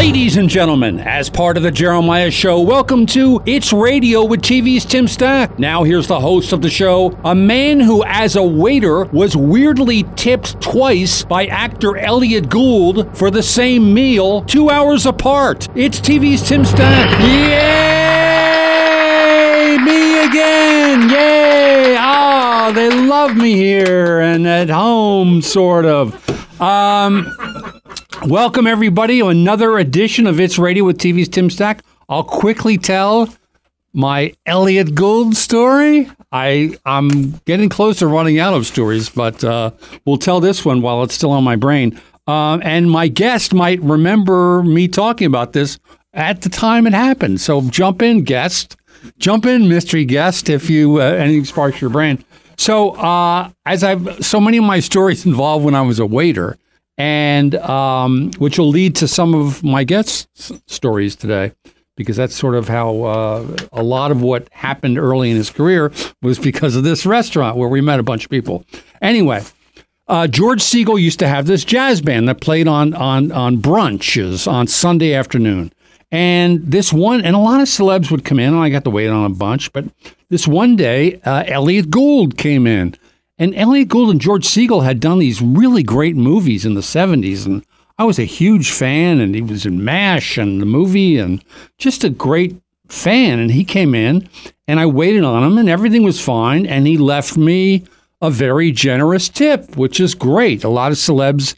Ladies and gentlemen, as part of the Jeremiah Show, welcome to It's Radio with TV's Tim Stack. Now, here's the host of the show, a man who, as a waiter, was weirdly tipped twice by actor Elliott Gould for the same meal two hours apart. It's TV's Tim Stack. Yay! Me again! Yay! Ah, they love me here and at home, sort of. Um, welcome everybody to another edition of It's Radio with TV's Tim Stack. I'll quickly tell my Elliott Gould story. I I'm getting close to running out of stories, but uh, we'll tell this one while it's still on my brain. Um, and my guest might remember me talking about this at the time it happened. So jump in, guest. Jump in, mystery guest, if you uh, anything sparks your brain. So, uh, as I've so many of my stories involved when I was a waiter, and um, which will lead to some of my guests' stories today, because that's sort of how uh, a lot of what happened early in his career was because of this restaurant where we met a bunch of people. Anyway. Uh, George Segal used to have this jazz band that played on on on brunches on Sunday afternoon. And this one, and a lot of celebs would come in, and I got to wait on a bunch. But this one day, uh, Elliott Gould came in, and Elliott Gould and George Segal had done these really great movies in the '70s, and I was a huge fan. And he was in MASH and the movie, and just a great fan. And he came in, and I waited on him, and everything was fine. And he left me a very generous tip, which is great. A lot of celebs,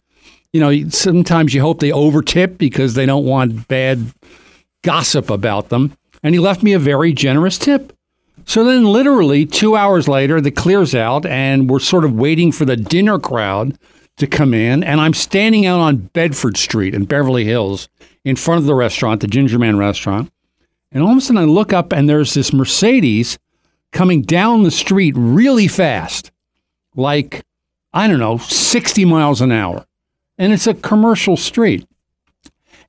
you know, sometimes you hope they overtip because they don't want bad gossip about them. And he left me a very generous tip. So then, literally two hours later, the clears out, and we're sort of waiting for the dinner crowd to come in. And I'm standing out on Bedford Street in Beverly Hills in front of the restaurant, the Ginger Man restaurant. And all of a sudden, I look up, and there's this Mercedes coming down the street really fast, like, I don't know, 60 miles an hour. And it's a commercial street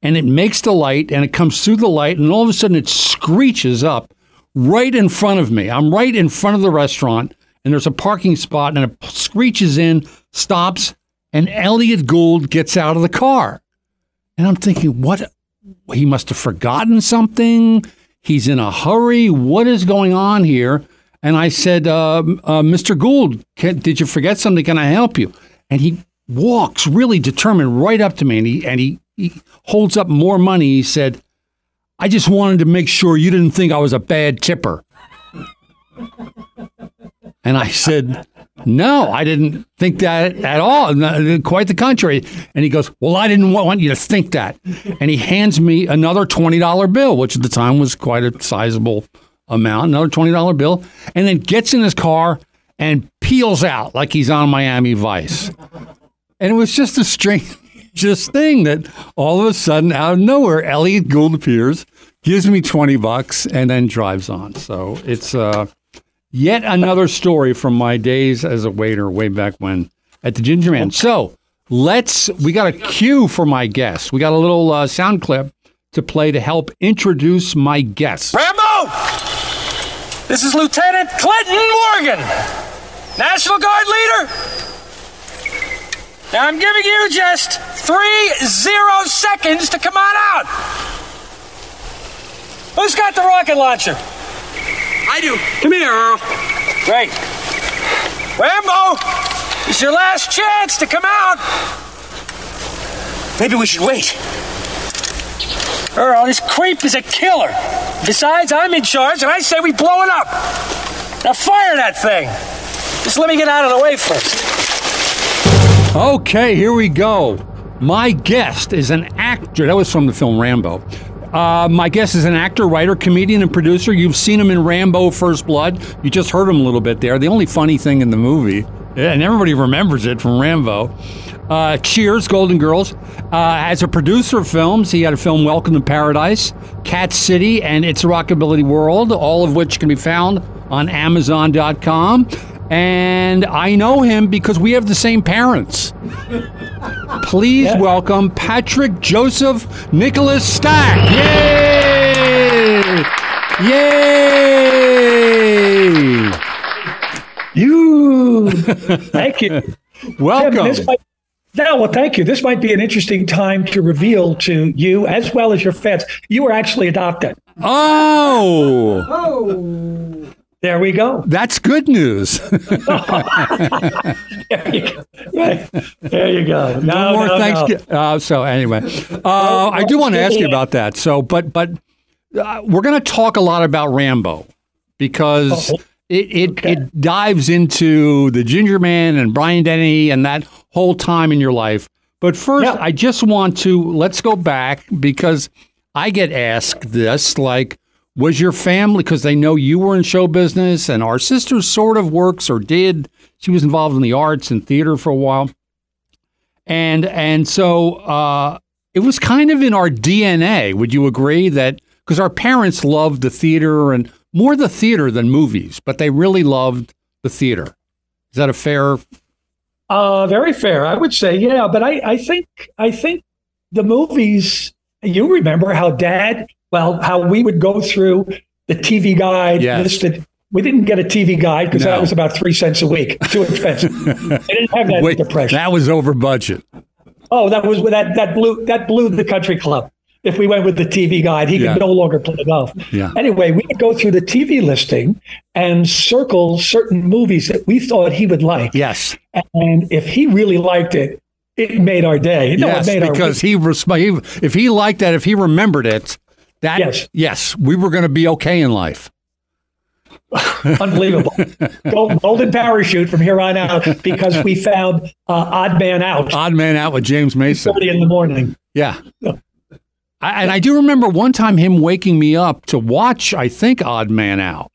and it makes the light and it comes through the light and all of a sudden it screeches up right in front of me. I'm right in front of the restaurant and there's a parking spot and it screeches in, stops, and Elliott Gould gets out of the car. And I'm thinking, what? He must have forgotten something. He's in a hurry. What is going on here? And I said, uh, uh, Mr. Gould, can, did you forget something? Can I help you? And he walks really determined right up to me and he, and he he holds up more money. He said, I just wanted to make sure you didn't think I was a bad tipper. And I said, No, I didn't think that at all. Quite the contrary. And he goes, Well, I didn't want you to think that. And he hands me another $20 bill, which at the time was quite a sizable amount, another $20 bill, and then gets in his car and peels out like he's on Miami Vice. And it was just a strange just thing that all of a sudden, out of nowhere, Elliott Gould appears, gives me 20 bucks, and then drives on. So it's uh, yet another story from my days as a waiter way back when at the Ginger Man. So let's, we got a cue for my guest. We got a little uh, sound clip to play to help introduce my guest. Rambo! This is Lieutenant Clinton Morgan, National Guard leader. Now I'm giving you just three zero seconds to come on out. Who's got the rocket launcher? I do. Come here, Earl. Great. Rambo, it's your last chance to come out. Maybe we should wait. Earl, this creep is a killer. Besides, I'm in charge, and I say we blow it up. Now fire that thing. Just let me get out of the way first. Okay, here we go. My guest is an actor. That was from the film Rambo. Uh, my guest is an actor, writer, comedian, and producer. You've seen him in Rambo First Blood. You just heard him a little bit there. The only funny thing in the movie, and everybody remembers it from Rambo. Uh, Cheers, Golden Girls. Uh, as a producer of films, he had a film Welcome to Paradise, Cat City, and It's a Rockabilly World, all of which can be found on Amazon.com. And I know him because we have the same parents. Please yeah. welcome Patrick Joseph Nicholas Stack. Yay! Yay! You. Thank you. Welcome. Tim, this, might, No, well, thank you. This might be an interesting time to reveal to you, as well as your fans, you were actually adopted. Oh. Oh, There we go. that's good news. There you go. Right. There you go. No, more no, thanks. no. Uh, so anyway, uh, I do want to ask you about that. So, but but uh, we're going to talk a lot about Rambo because Oh, it it, okay. it dives into the Ginger Man and Brian Dennehy and that whole time in your life. But first, Yeah. I just want to let's go back because I get asked this like. Was your family because they know you were in show business and our sister sort of works or did. She was involved in the arts and theater for a while and and so uh, it was kind of in our DNA. Would you agree that because our parents loved the theater and more the theater than movies, but they really loved the theater. Is that a fair? Uh, very fair, I would say, yeah. But I, I think, I think the movies. You remember how Dad? Well, how we would go through the TV guide. Yes. Listed. We didn't get a TV guide because No. that was about three cents a week. Too expensive. they didn't have that Wait, depression. that was over budget. Oh, that was that that blew that blew the country club. If we went with the TV guide, he Yeah. could no longer play golf. Yeah. Anyway, we would go through the TV listing and circle certain movies that we thought he would like. Yes, And if he really liked it, it made our day. No, yes, it made because our he, he if he liked that, if he remembered it, that Yes. yes, we were going to be okay in life. unbelievable. Golden parachute from here on out because we found uh, Odd Man Out Odd Man Out with James Mason. 30 in the morning. Yeah. I, and I do remember one time him waking me up to watch, I think, Odd Man Out.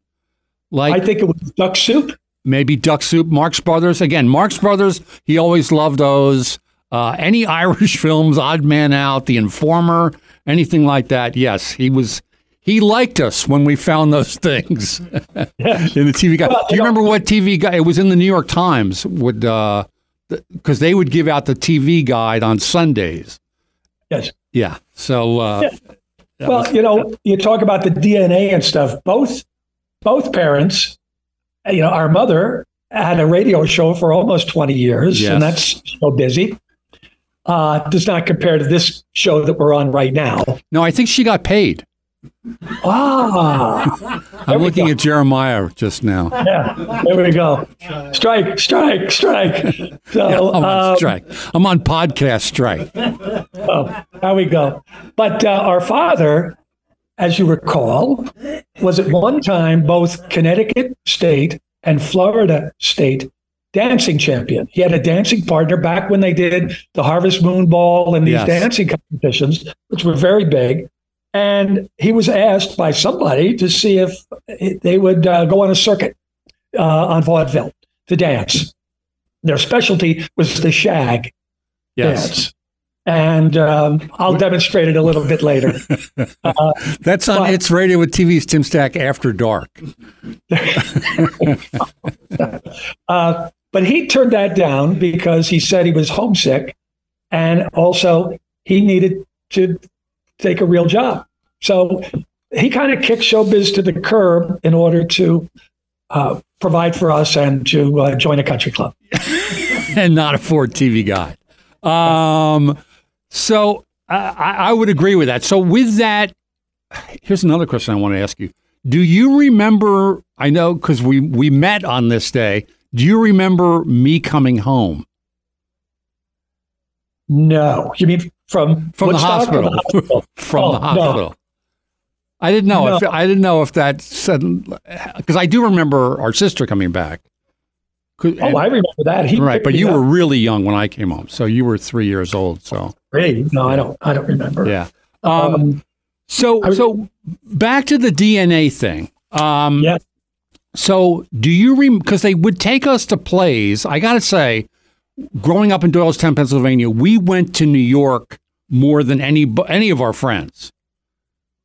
Like I think it was Duck Soup. maybe Duck Soup, Marx Brothers. Again, Marx Brothers, he always loved those. Uh, any Irish films, Odd Man Out, The Informer, anything like that. Yes, he was. He liked us when we found those things in the TV guide. Well, Do you remember what TV guide? It was in the New York Times. Would because they would give out the TV guide on Sundays. Yes. Yeah. So uh, Well, you know, you talk about the DNA and stuff. Both both parents, you know, our mother had a radio show for almost 20 years, Yes. and that's so busy. Uh, does not compare to this show that we're on right now. no, I think she got paid. Ah, I'm looking at Jeremiah just now. yeah, there we go. Strike, strike, strike. So, I'm on um, strike. I'm on podcast strike. Oh, there we go. But uh, our father, as you recall, was at one time both Connecticut State and Florida State dancing champion. He had a dancing partner back when they did the Harvest Moon Ball and these Yes. dancing competitions, which were very big. And he was asked by somebody to see if they would uh, go on a circuit uh, on vaudeville to dance. Their specialty was the shag Yes. dance. And um, I'll demonstrate it a little bit later. Uh, That's on But- It's Radio with TV's Tim Stack After Dark. uh, but he turned that down because he said he was homesick and also he needed to take a real job. So he kind of kicked showbiz to the curb in order to uh, provide for us and to uh, join a country club. and not a Ford TV guide. Um, so I, I I would agree with that. So with that, here's another question I want to ask you. Do you remember? I know because we we met on this day. Do you remember me coming home No, you mean from from the Woodstock or hospital? hospital? from Oh, the no. hospital. I didn't know if I didn't know if that said because I do remember our sister coming back. Oh, I remember that. He right, but you up. were really young when I came home, so you were three years old. So? No, I don't. I don't remember. yeah. Um, Um, So, I so back to the DNA thing. Um, Yeah. So, do you rem? Because they would take us to plays. I got to say, growing up in Doylestown, Pennsylvania, we went to New York more than any any of our friends.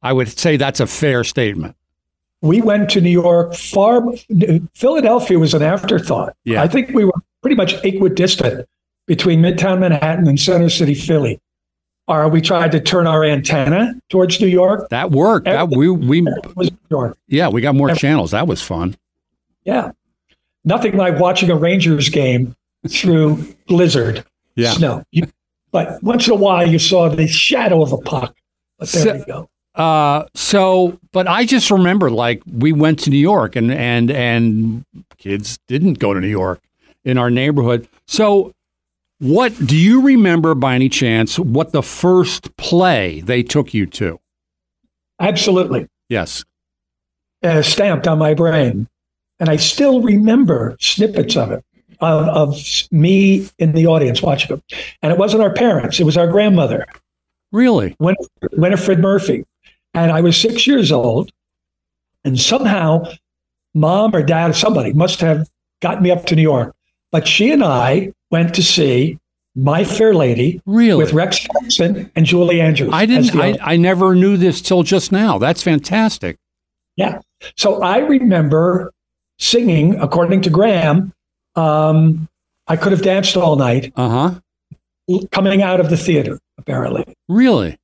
I would say that's a fair statement. we went to New York far. Philadelphia was an afterthought. Yeah. I think we were pretty much equidistant between Midtown Manhattan and Center City, Philly. Or we tried to turn our antenna towards New York. That worked. That we we was New York. yeah, we got more channels. That was fun. Yeah. Nothing like watching a Rangers game through Blizzard. Yeah. snow. You, but once in a while, you saw the shadow of a puck. But there So- you go. Uh, so, but I just remember like we went to New York and and and kids didn't go to New York in our neighborhood. So, what do you remember by any chance? What the first play they took you to? Absolutely. Yes. uh, stamped on my brain. And I still remember snippets of it, of, of me in the audience watching it. And it wasn't our parents, it was our grandmother, Really? Win- Winifred Murphy. And I was six years old. And somehow, mom or dad or somebody must have gotten me up to New York. But she and I went to see My Fair Lady Really? with Rex Jackson and Julie Andrews. I didn't. I, I never knew this till just now. That's fantastic. Yeah. So I remember singing, according to Graham, um, I could have danced all night Uh huh. coming out of the theater, apparently. Really?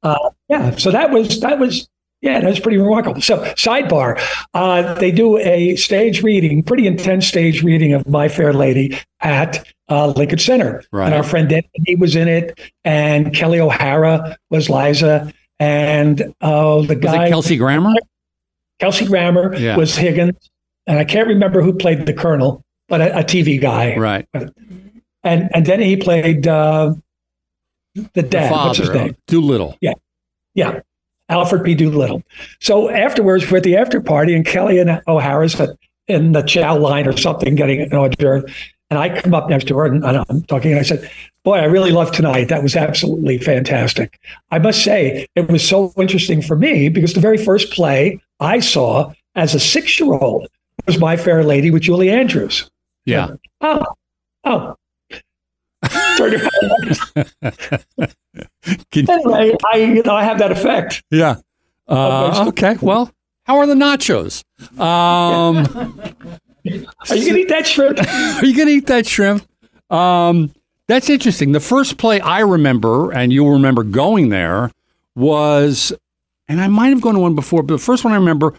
Yeah. So that was, that was, yeah, that was pretty remarkable. So, sidebar, uh, they do a stage reading, pretty intense stage reading of My Fair Lady at uh, Lincoln Center. Right. And our friend Denny was in it, and Kelli O'Hara was Liza, and uh, the Was guy. Kelsey Grammer? Kelsey Grammer Yeah. was Higgins, and I can't remember who played the Colonel, but a, a TV guy. Right. And and then he played uh, the The dad. What's his father. name? Doolittle. Yeah, yeah, Alfred P. Doolittle. So afterwards, we're at the after party, and Kelli and O'Hara's at- in the chow line or something, getting an hors d'oeuvre. And I come up next to her and, and I'm talking, and I said, Boy, I really loved tonight. That was absolutely fantastic. I must say, it was so interesting for me because the very first play I saw as a six year old was My Fair Lady with Julie Andrews. Yeah. Oh, oh. Turned around. Can- anyway, I, you know, I have that effect. Yeah. Uh, okay. Well, how are the nachos? Um, Are you going to eat that shrimp? are you going to eat that shrimp? Um, that's interesting. The first play I remember, and you'll remember going there, was, and I might have gone to one before, but the first one I remember,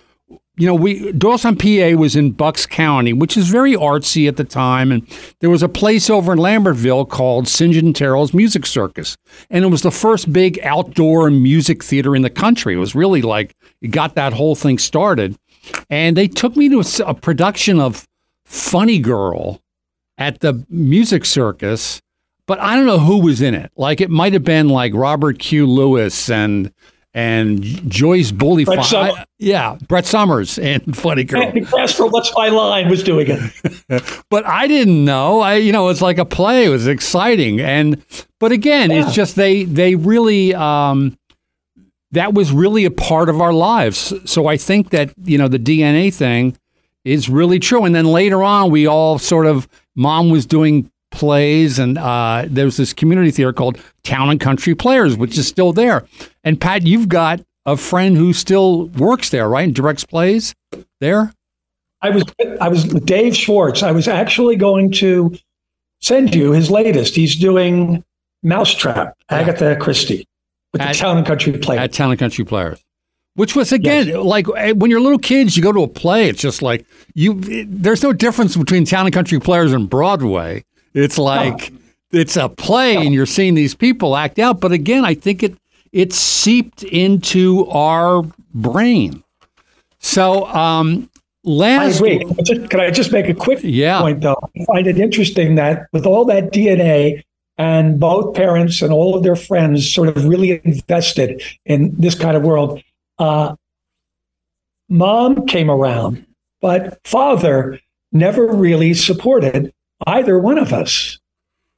you know, we Doylestown, PA was in Bucks County, which is very artsy at the time, and there was a place over in Lambertville called St. John Terrell's Music Circus, and it was the first big outdoor music theater in the country. It was really like it got that whole thing started, and they took me to a production of Funny Girl at the music circus, but I don't know who was in it. Like it might have been like Robert Q. Lewis and and Joyce Bully. Brett Summer. yeah, Brett Somers and Funny Girl. Andy Casper, What's My Line was doing it. But I didn't know. I you know it's like a play. It was exciting, and but again, it's just they they really. Um, that was really a part of our lives. So I think that, you know, the DNA thing is really true. And then later on, we all sort of, mom was doing plays, and uh, there was this community theater called Town and Country Players, which is still there. And Pat, you've got a friend who still works there, right? And directs plays there? I was I was Dave Schwartz. I was actually going to send you his latest. He's doing Mousetrap, Agatha Christie, with At- the Town and Country Play. at Town and Country Players. Which was again like eh, when you're little kids, you go to a play. It's just like you. it- there's no difference between Town and Country Players and Broadway. It's like it's a play, and you're seeing these people act out. But again, I think it it seeped into our brain. So um, I last agree. Just- Can I just make a quick Yeah. point, though? I find it interesting that with all that DNA and both parents and all of their friends sort of really invested in this kind of world, uh, mom came around, but father never really supported either one of us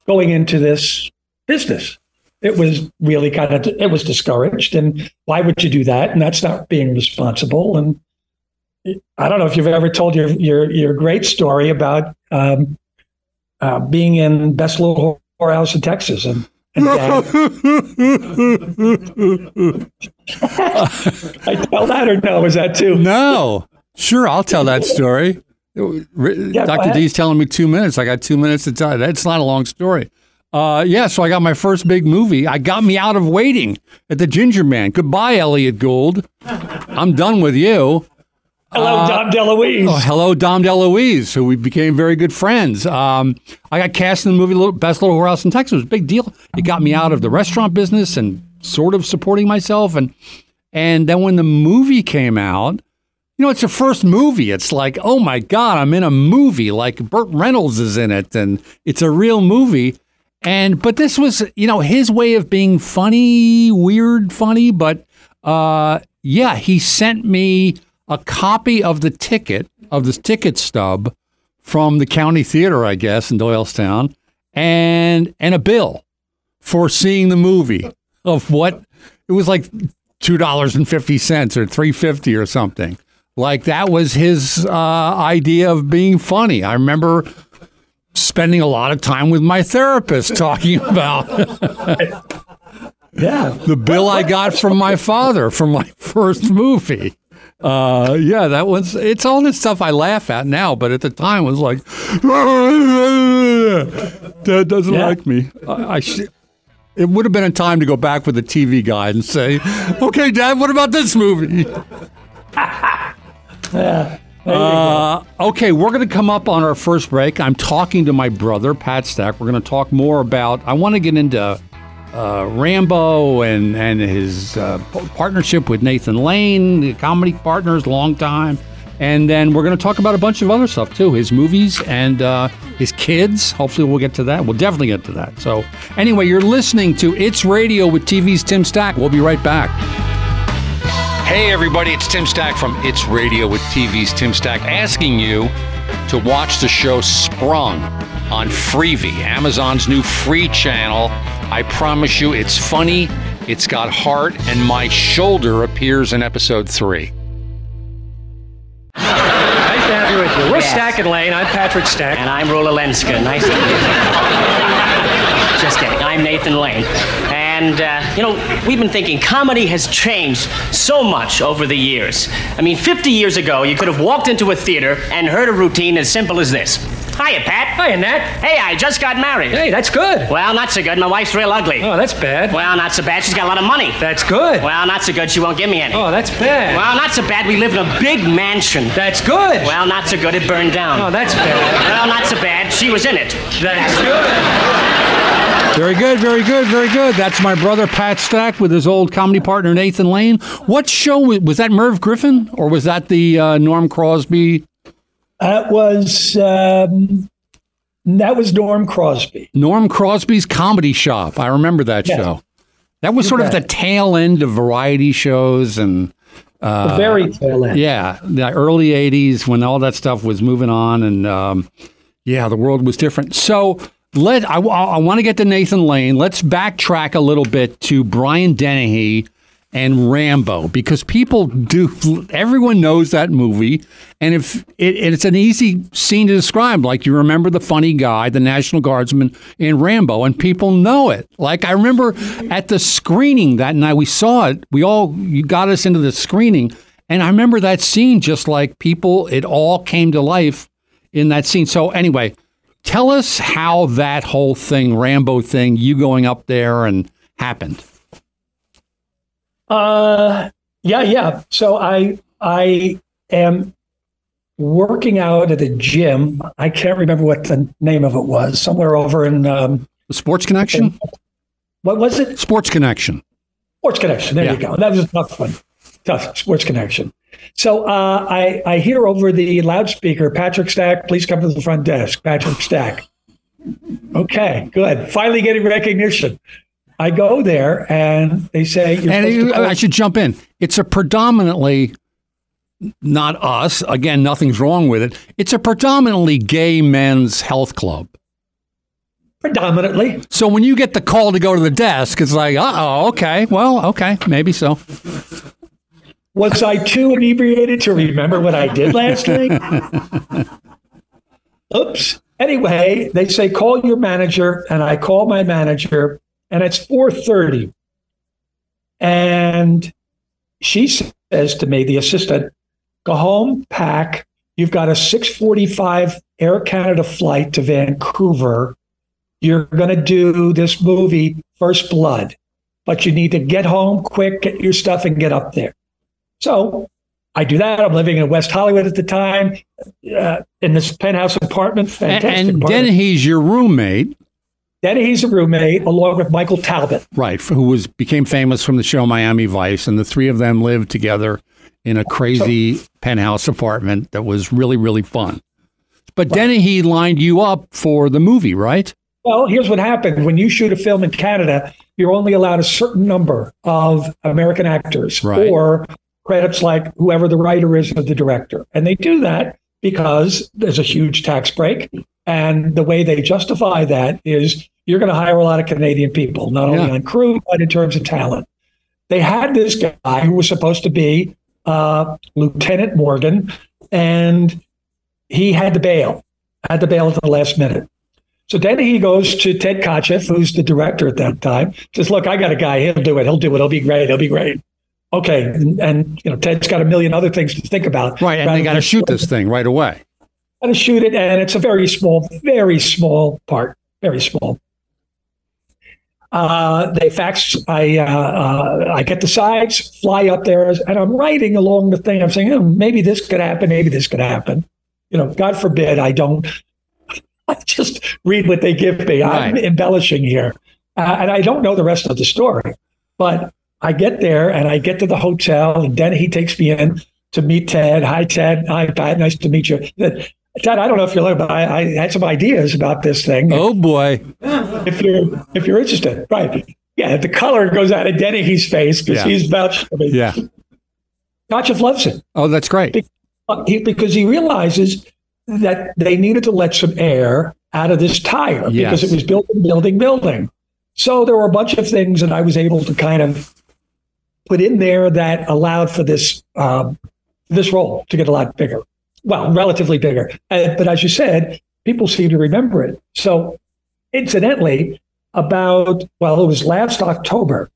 going into this business. It was really kind of, it was discouraged. And why would you do that? And that's not being responsible. And I don't know if you've ever told your your your great story about um, uh, being in best little whorehouse in Texas and. and I tell that or no? Is that too? no, sure, I'll tell that story. Go Dr. D's telling me two minutes. I got two minutes to tell. That's not a long story. Uh, yeah, so I got my first big movie. I got me out of waiting at the Ginger Man. Goodbye, Elliott Gould. I'm done with you. Hello, Uh, Dom DeLuise. Oh, hello, Dom DeLuise, who we became very good friends. Um, I got cast in the movie Little, Best Little Whorehouse in Texas. It was a big deal. It got me out of the restaurant business and sort of supporting myself. And and then when the movie came out, you know, it's a first movie. It's like, oh my God, I'm in a movie. Like Burt Reynolds is in it, and it's a real movie. And but this was, you know, his way of being funny, weird, funny. But uh, yeah, he sent me a copy of the ticket of this ticket stub from the county theater, I guess, in Doylestown, and and a bill for seeing the movie of what it was like two dollars and fifty cents or three fifty or something. Like that was his uh, idea of being funny. I remember spending a lot of time with my therapist talking about yeah. the bill I got from my father from my first movie. Uh, yeah, that was. It's all this stuff I laugh at now, but at the time it was like, Dad doesn't Yeah. like me. I, I sh- it would have been a time to go back with the TV guide and say, "Okay, Dad, what about this movie?" Uh, okay, we're going to come up on our first break. I'm talking to my brother, Pat Stack. We're going to talk more about, I want to get into uh, Rambo and, and his uh, partnership with Nathan Lane, the comedy partners, long time. And then we're going to talk about a bunch of other stuff too, his movies and uh, his kids. Hopefully, we'll get to that. We'll definitely get to that. So, anyway, you're listening to It's Radio with TV's Tim Stack. We'll be right back. Hey, everybody, it's Tim Stack from It's Radio with TV's Tim Stack asking you to watch the show Sprung on Freevee, Amazon's new free channel. I promise you, it's funny, it's got heart, and my shoulder appears in episode three. Nice to have you with you. We're Yes. Stack and Lane. I'm Patrick Stack. And I'm Rula Lenska. Nice to meet you. Just kidding. I'm Nathan Lane. And, uh, you know, we've been thinking comedy has changed so much over the years. I mean, 50 years ago, you could have walked into a theater and heard a routine as simple as this Hiya, Pat. Hiya, Nat. Hey, I just got married. Hey, that's good. Well, not so good. My wife's real ugly. Oh, that's bad. Well, not so bad. She's got a lot of money. That's good. Well, not so good. She won't give me any. Oh, that's bad. Well, not so bad. We live in a big mansion. That's good. Well, not so good. It burned down. Oh, that's bad. Well, not so bad. She was in it. That's good. Very good, very good, very good. That's my brother Pat Stack with his old comedy partner Nathan Lane. What show was, that? Merv Griffin or was that the uh, Norm Crosby? That was um, that was Norm Crosby. Norm Crosby's Comedy Shop. I remember that Yes. show. That was You sort of the tail end of variety shows and the very tail end. Uh, yeah, the early '80s when all that stuff was moving on, and um, yeah, the world was different. So let I, want to get to Nathan Lane. Let's backtrack a little bit to Brian Dennehy and Rambo because people do. Everyone knows that movie, and if it, it's an easy scene to describe, like you remember the funny guy, the National Guardsman in Rambo, and people know it. Like I remember at the screening that night, we saw it. We all you got us into the screening, and I remember that scene just like people. It all came to life in that scene. So anyway, tell us how that whole thing, Rambo thing, you going up there and happened. Uh, yeah, yeah. So I I am working out at a gym. I can't remember what the name of it was. Somewhere over in um, Sports Connection. what was it? Sports Connection. Sports Connection. There Yeah. you go. That was a tough one. Tough Sports Connection. So uh, I I hear over the loudspeaker, Patrick Stack, please come to the front desk. Patrick Stack. Okay, good. Finally getting recognition. I go there and they say, You're And you- I should jump in. It's a predominantly not us. Again, nothing's wrong with it. It's a predominantly gay men's health club. predominantly. So when you get the call to go to the desk, it's like, uh oh, okay, well, okay, maybe so. Was I too inebriated to remember what I did last night? Oops. Anyway, they say call your manager, and I call my manager, and it's 4:30. And she says to me, the assistant, go home, pack. You've got a 645 Air Canada flight to Vancouver. You're going to do this movie, First Blood, but you need to get home quick, get your stuff, and get up there. So I do that. I'm living in West Hollywood at the time, uh, in this penthouse apartment. And, Fantastic. and apartment. Dennehy's your roommate, Then he's a roommate along with Michael Talbott. right? Who was became famous from the show Miami Vice, and the three of them lived together in a crazy penthouse apartment that was really really fun. But Dennehy lined you up for the movie, right? Well, here's what happened. When you shoot a film in Canada, you're only allowed a certain number of American actors Right. or credits like whoever the writer is or the director. And they do that because there's a huge tax break. And the way they justify that is you're going to hire a lot of Canadian people, not only Yeah. on crew, but in terms of talent. They had this guy who was supposed to be uh, Lieutenant Morgan, and he had to bail, had to bail at the last minute. So then he goes to Ted Kotcheff, who's the director at that time. Says, "Look, I got a guy. He'll do it. He'll do it. He'll be great. He'll be great." Okay, and, and you know Ted's got a million other things to think about. Right, and they got to shoot this thing right away. Got to shoot it, and it's a very small, very small part. Very small. Uh, they fax. I uh, uh, I get the sides, fly up there, and I'm writing along the thing. I'm saying, oh, maybe this could happen. Maybe this could happen. You know, God forbid I don't. I just read what they give me. I'm embellishing here, uh, and I don't know the rest of the story. But I get there, and I get to the hotel, and then he takes me in to meet Ted. Hi, Ted. Hi, Pat. Nice to meet you. Ted, I don't know if you're, but I, I had some ideas about this thing Oh boy, if you're if you're interested, right? Yeah, the color goes out of Dennehy's face because Yeah. he's vouched for me. yeah. Kotcheff loves it Oh, that's great. Uh, he, because he realizes that they needed to let some air out of this tire Yes. because it was building, building, building. So there were a bunch of things that I was able to kind of put in there that allowed for this um, this role to get a lot bigger. Well, relatively bigger. Uh, but as you said, people seem to remember it. So incidentally, about well, it was last October.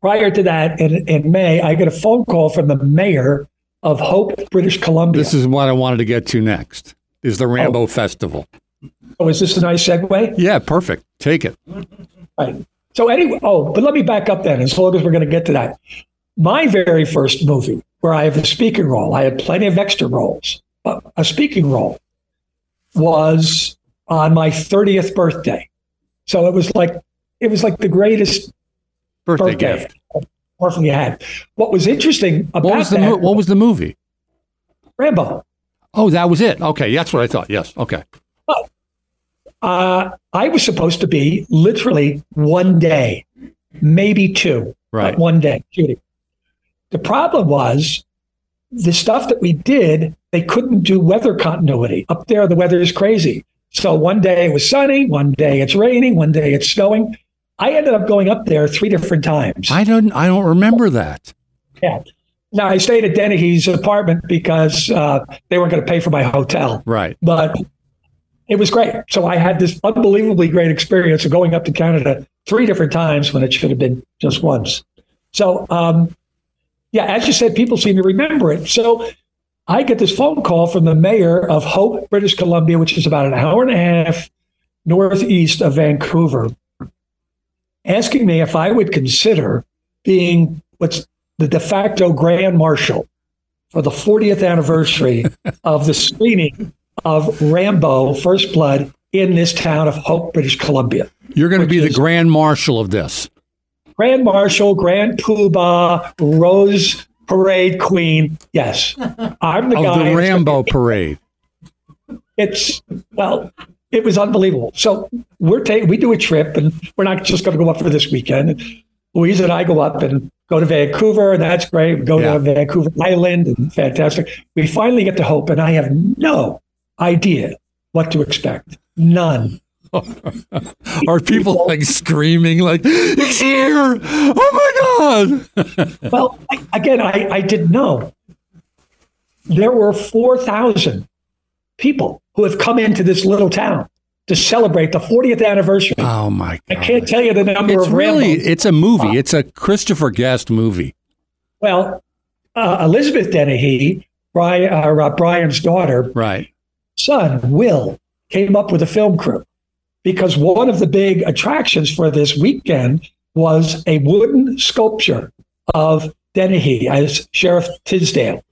Prior to that, in, in May, I get a phone call from the mayor of Hope, British Columbia. This is what I wanted to get to next. Is the Rambo Oh. Festival? oh, is this a nice segue? Yeah, perfect. Take it. Right. So anyway, oh, but let me back up then, as long as we're going to get to that. My very first movie, where I have a speaking role, I had plenty of extra roles. A speaking role was on my 30th birthday. So it was like it was like the greatest Birthday, birthday gift. I've had. What was interesting about What was the that, What was the movie? Rambo. Oh, that was it. Okay, that's what I thought. Yes. Okay. Uh, I was supposed to be literally one day, maybe two, Right. one day shooting. The problem was the stuff that we did, they couldn't do weather continuity. Up there, the weather is crazy. So one day it was sunny, one day it's raining, one day it's snowing. I ended up going up there three different times. I don't. I don't remember that. Yeah. Now I stayed at Dennehy's apartment because uh, they weren't going to pay for my hotel Right. but it was great. So I had this unbelievably great experience of going up to Canada three different times when it should have been just once. So, um, yeah, as you said, people seem to remember it. So I get this phone call from the mayor of Hope, British Columbia, which is about an hour and a half northeast of Vancouver, asking me if I would consider being what's the de facto grand marshal for the 40th anniversary of the screening of Rambo First Blood in this town of Hope, British Columbia. You're going to be the grand marshal of this. Grand Marshal, Grand Poobah, Rose Parade Queen. Yes, I'm the Of guy. the Rambo parade. It's well, it was unbelievable. So we're taking we do a trip, and we're not just going to go up for this weekend. Louise and I go up and go to Vancouver, and that's great. We go Yeah. to Vancouver Island, and fantastic. We finally get to Hope, and I have no idea what to expect. None. Are people like screaming like he's here? Oh my god! Well, I, again, I, I didn't know. There were 4,000 people who have come into this little town to celebrate the 40th anniversary. Oh my god! I can't tell you the number It's of really Rambos. it's a movie. It's a Christopher Guest movie. Well, uh, Elizabeth Dennehy, Brian, uh, Brian's daughter, Right. Son, Will, came up with a film crew because one of the big attractions for this weekend was a wooden sculpture of Dennehy as Sheriff Tisdale.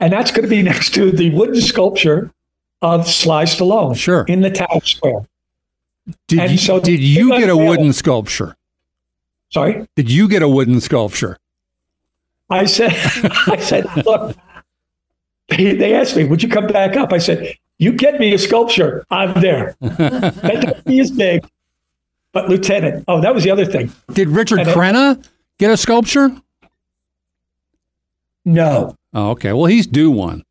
And that's going to be next to the wooden sculpture of Sly Stallone Sure. in the town square. Did And you, so did you get a wooden sculpture? Sorry? Did you get a wooden sculpture? I said, I said, look, they, they asked me, would you come back up? I said, you get me a sculpture, I'm there. that as big, but Lieutenant. Oh, that was the other thing. Did Richard it- Crenna get a sculpture? No. Oh, okay. Well, he's due one.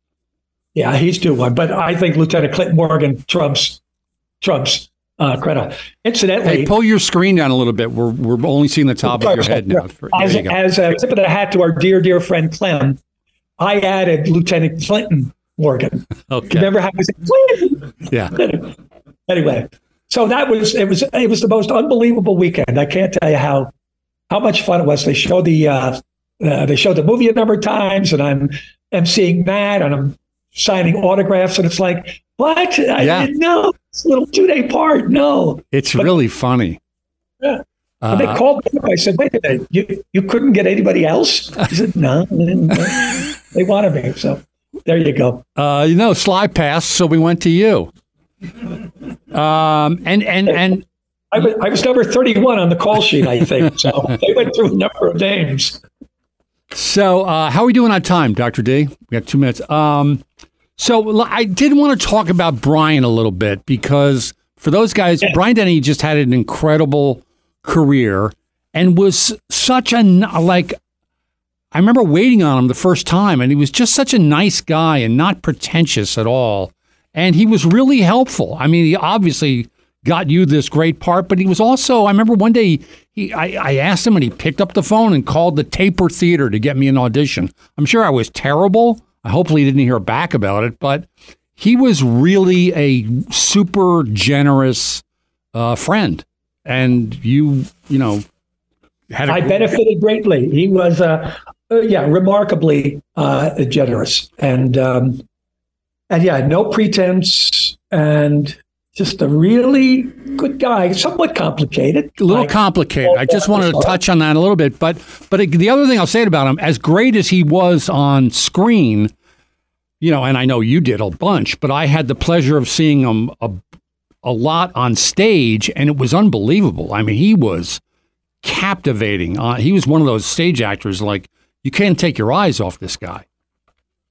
Yeah, he's due one, but I think Lieutenant Clint Morgan trumps trumps uh, Crenna. Incidentally, Hey, pull your screen down a little bit. We're we're only seeing the top of your head now. As, you as a tip of the hat to our dear, dear friend Clem, I added Lieutenant Clinton Morgan. Okay. Remember how we said Clinton? Yeah. anyway, so that was it was it was the most unbelievable weekend. I can't tell you how how much fun it was. They showed the uh, uh, they showed the movie a number of times, and I'm emceeing that, and I'm signing autographs, and it's like what? I Yeah. didn't know it's a little two day part. No, It's really funny. Yeah. And they Uh, called me up. I said, wait a minute, you, you couldn't get anybody else? He said, no. they wanted me. So there you go. uh, you know, Sly passed, so we went to you. Um, and and and I was, I was number 31 on the call sheet, I think. So they went through a number of names. So, uh, how are we doing on time, Dr. D? We got two minutes. Um, so, I did want to talk about Brian a little bit because for those guys, Brian Dennehy just had an incredible career and was such a, like, I remember waiting on him the first time, and he was just such a nice guy and not pretentious at all. And he was really helpful. I mean, he obviously got you this great part, but he was also, I remember one day he, I, I asked him and he picked up the phone and called the Taper Theater to get me an audition. I'm sure I was terrible. I hopefully didn't hear back about it, but he was really a super generous uh, friend. And you, you know, had a I benefited greatly. He was, uh, uh, yeah, remarkably uh, generous. And, um, and yeah, no pretense and just a really good guy, somewhat complicated. a little Like- complicated. I just wanted to touch on that a little bit, but but the other thing I'll say about him, as great as he was on screen, you know, and I know you did a bunch, but I had the pleasure of seeing him a, a lot on stage, and it was unbelievable. I mean, he was captivating. Uh, he was one of those stage actors like you can't take your eyes off this guy.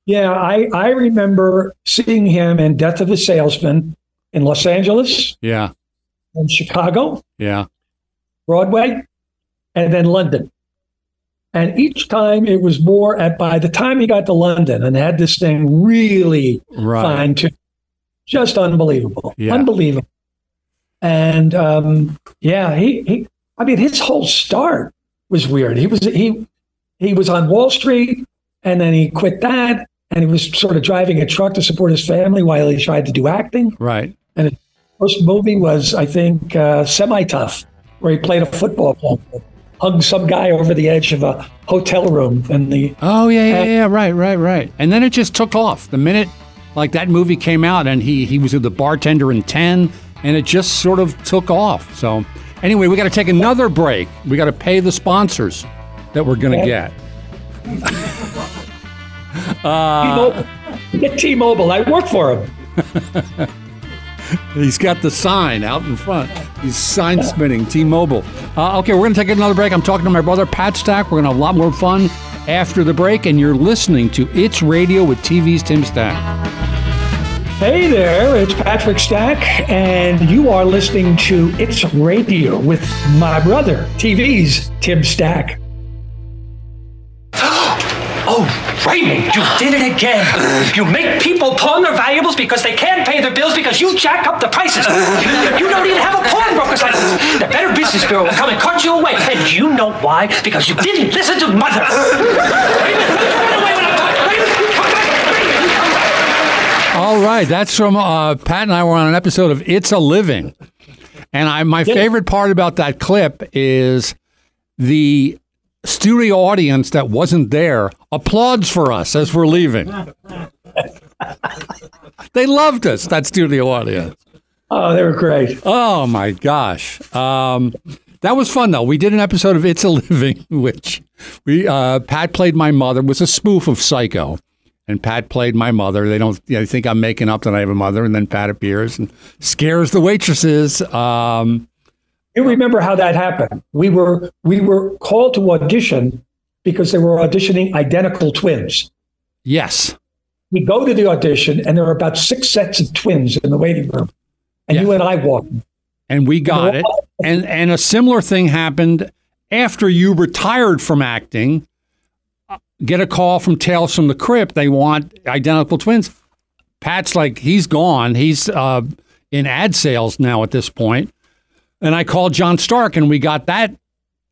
Yeah, I, I remember seeing him in Death of a Salesman in Los Angeles, Yeah, in Chicago, yeah, Broadway, and then London. And each time it was more at by the time he got to London and had this thing really right. fine tuned, just unbelievable. Yeah. Unbelievable. And um, yeah, he, he I mean his whole start was weird. He was he he was on Wall Street and then he quit that and he was sort of driving a truck to support his family while he tried to do acting. Right. And his First movie was, I think, uh, Semi Tough, where he played a football player, hugged some guy over the edge of a hotel room, and the Oh yeah, yeah, yeah, right, right, right. And then it just took off. The minute like that movie came out and he he was the bartender in 10 and it just sort of took off. So anyway, we got to take another break. We got to pay the sponsors that we're going to get. Get T-Mobile. I work for him. He's got the sign out in front. He's sign spinning T-Mobile. Uh, okay, we're going to take another break. I'm talking to my brother Pat Stack. We're going to have a lot more fun after the break and you're listening to It's Radio with TV's Tim Stack. Hey there, it's Patrick Stack, and you are listening to It's Radio with my brother, TV's Tim Stack. Oh, Raymond, you did it again. You make people pawn their valuables because they can't pay their bills because you jack up the prices. You don't even have a pawnbroker's license. The Better Business Bureau will come and cut you away. And you know why? Because you didn't listen to Mother. Raymond, run away when I'm talking. Raymond, come back. Raymond, come back. All right, that's from uh, Pat and I were on an episode of It's a Living, and I my favorite part about that clip is the studio audience that wasn't there applauds for us as we're leaving. they loved us, that studio audience. Oh, they were great. Oh my gosh. Um, that was fun though. We did an episode of It's a Living, which we uh, Pat played my mother. Was a spoof of Psycho, and Pat played my mother. They don't you know, think I'm making up that I have a mother, and then Pat appears and scares the waitresses. Um, You remember how that happened? We were we were called to audition because they were auditioning identical twins. yes, We go to the audition, and there are about six sets of twins in the waiting room, and Yeah. you and I walked. in. and we got it. And and a similar thing happened after you retired from acting. Get a call from Tales from the Crypt. They want identical twins. Pat's like he's gone. He's uh, in ad sales now at this point. And I called John Stark, and we got that.